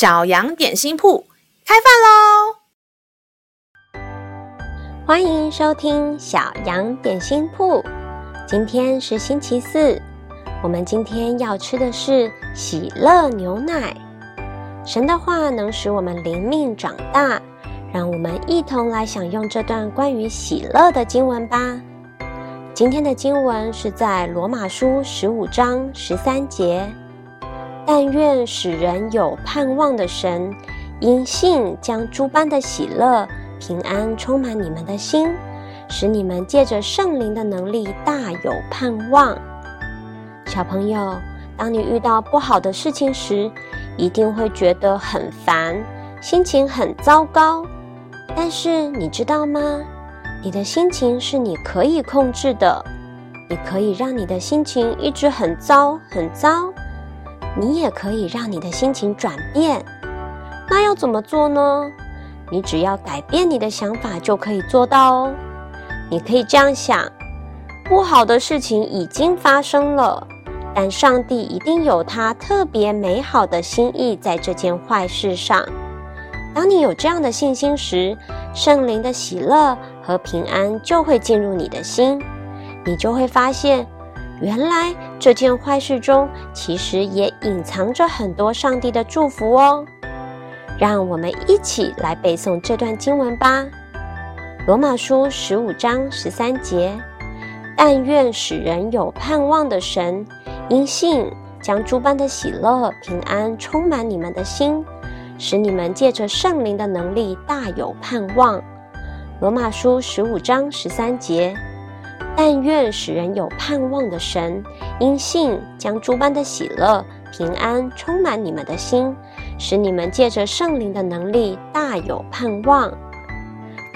小羊点心铺开饭喽！欢迎收听小羊点心铺。今天是星期四，我们今天要吃的是喜乐牛奶。神的话能使我们灵命长大，让我们一同来享用这段关于喜乐的经文吧。今天的经文是在罗马书十五章十三节。但愿使人有盼望的神，因信将诸般的喜乐、平安充满你们的心，使你们借着圣灵的能力大有盼望。小朋友，当你遇到不好的事情时，一定会觉得很烦，心情很糟糕。但是你知道吗？你的心情是你可以控制的，你可以让你的心情一直很糟很糟。你也可以让你的心情转变，那要怎么做呢？你只要改变你的想法就可以做到哦。你可以这样想：不好的事情已经发生了，但上帝一定有他特别美好的心意在这件坏事上。当你有这样的信心时，圣灵的喜乐和平安就会进入你的心，你就会发现。原来这件坏事中，其实也隐藏着很多上帝的祝福哦。让我们一起来背诵这段经文吧，《罗马书》十五章十三节：“但愿使人有盼望的神，因信将诸般的喜乐、平安充满你们的心，使你们借着圣灵的能力大有盼望。”《罗马书》十五章十三节。但愿使人有盼望的神，因信将诸般的喜乐、平安充满你们的心，使你们借着圣灵的能力大有盼望。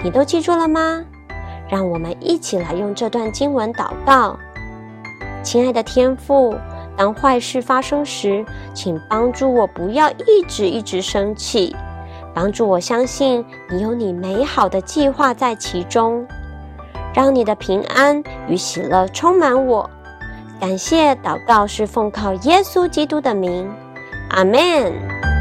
你都记住了吗？让我们一起来用这段经文祷告。亲爱的天父，当坏事发生时，请帮助我不要一直一直生气，帮助我相信你有你美好的计划在其中。让你的平安与喜乐充满我，感谢祷告是奉靠耶稣基督的名，阿门。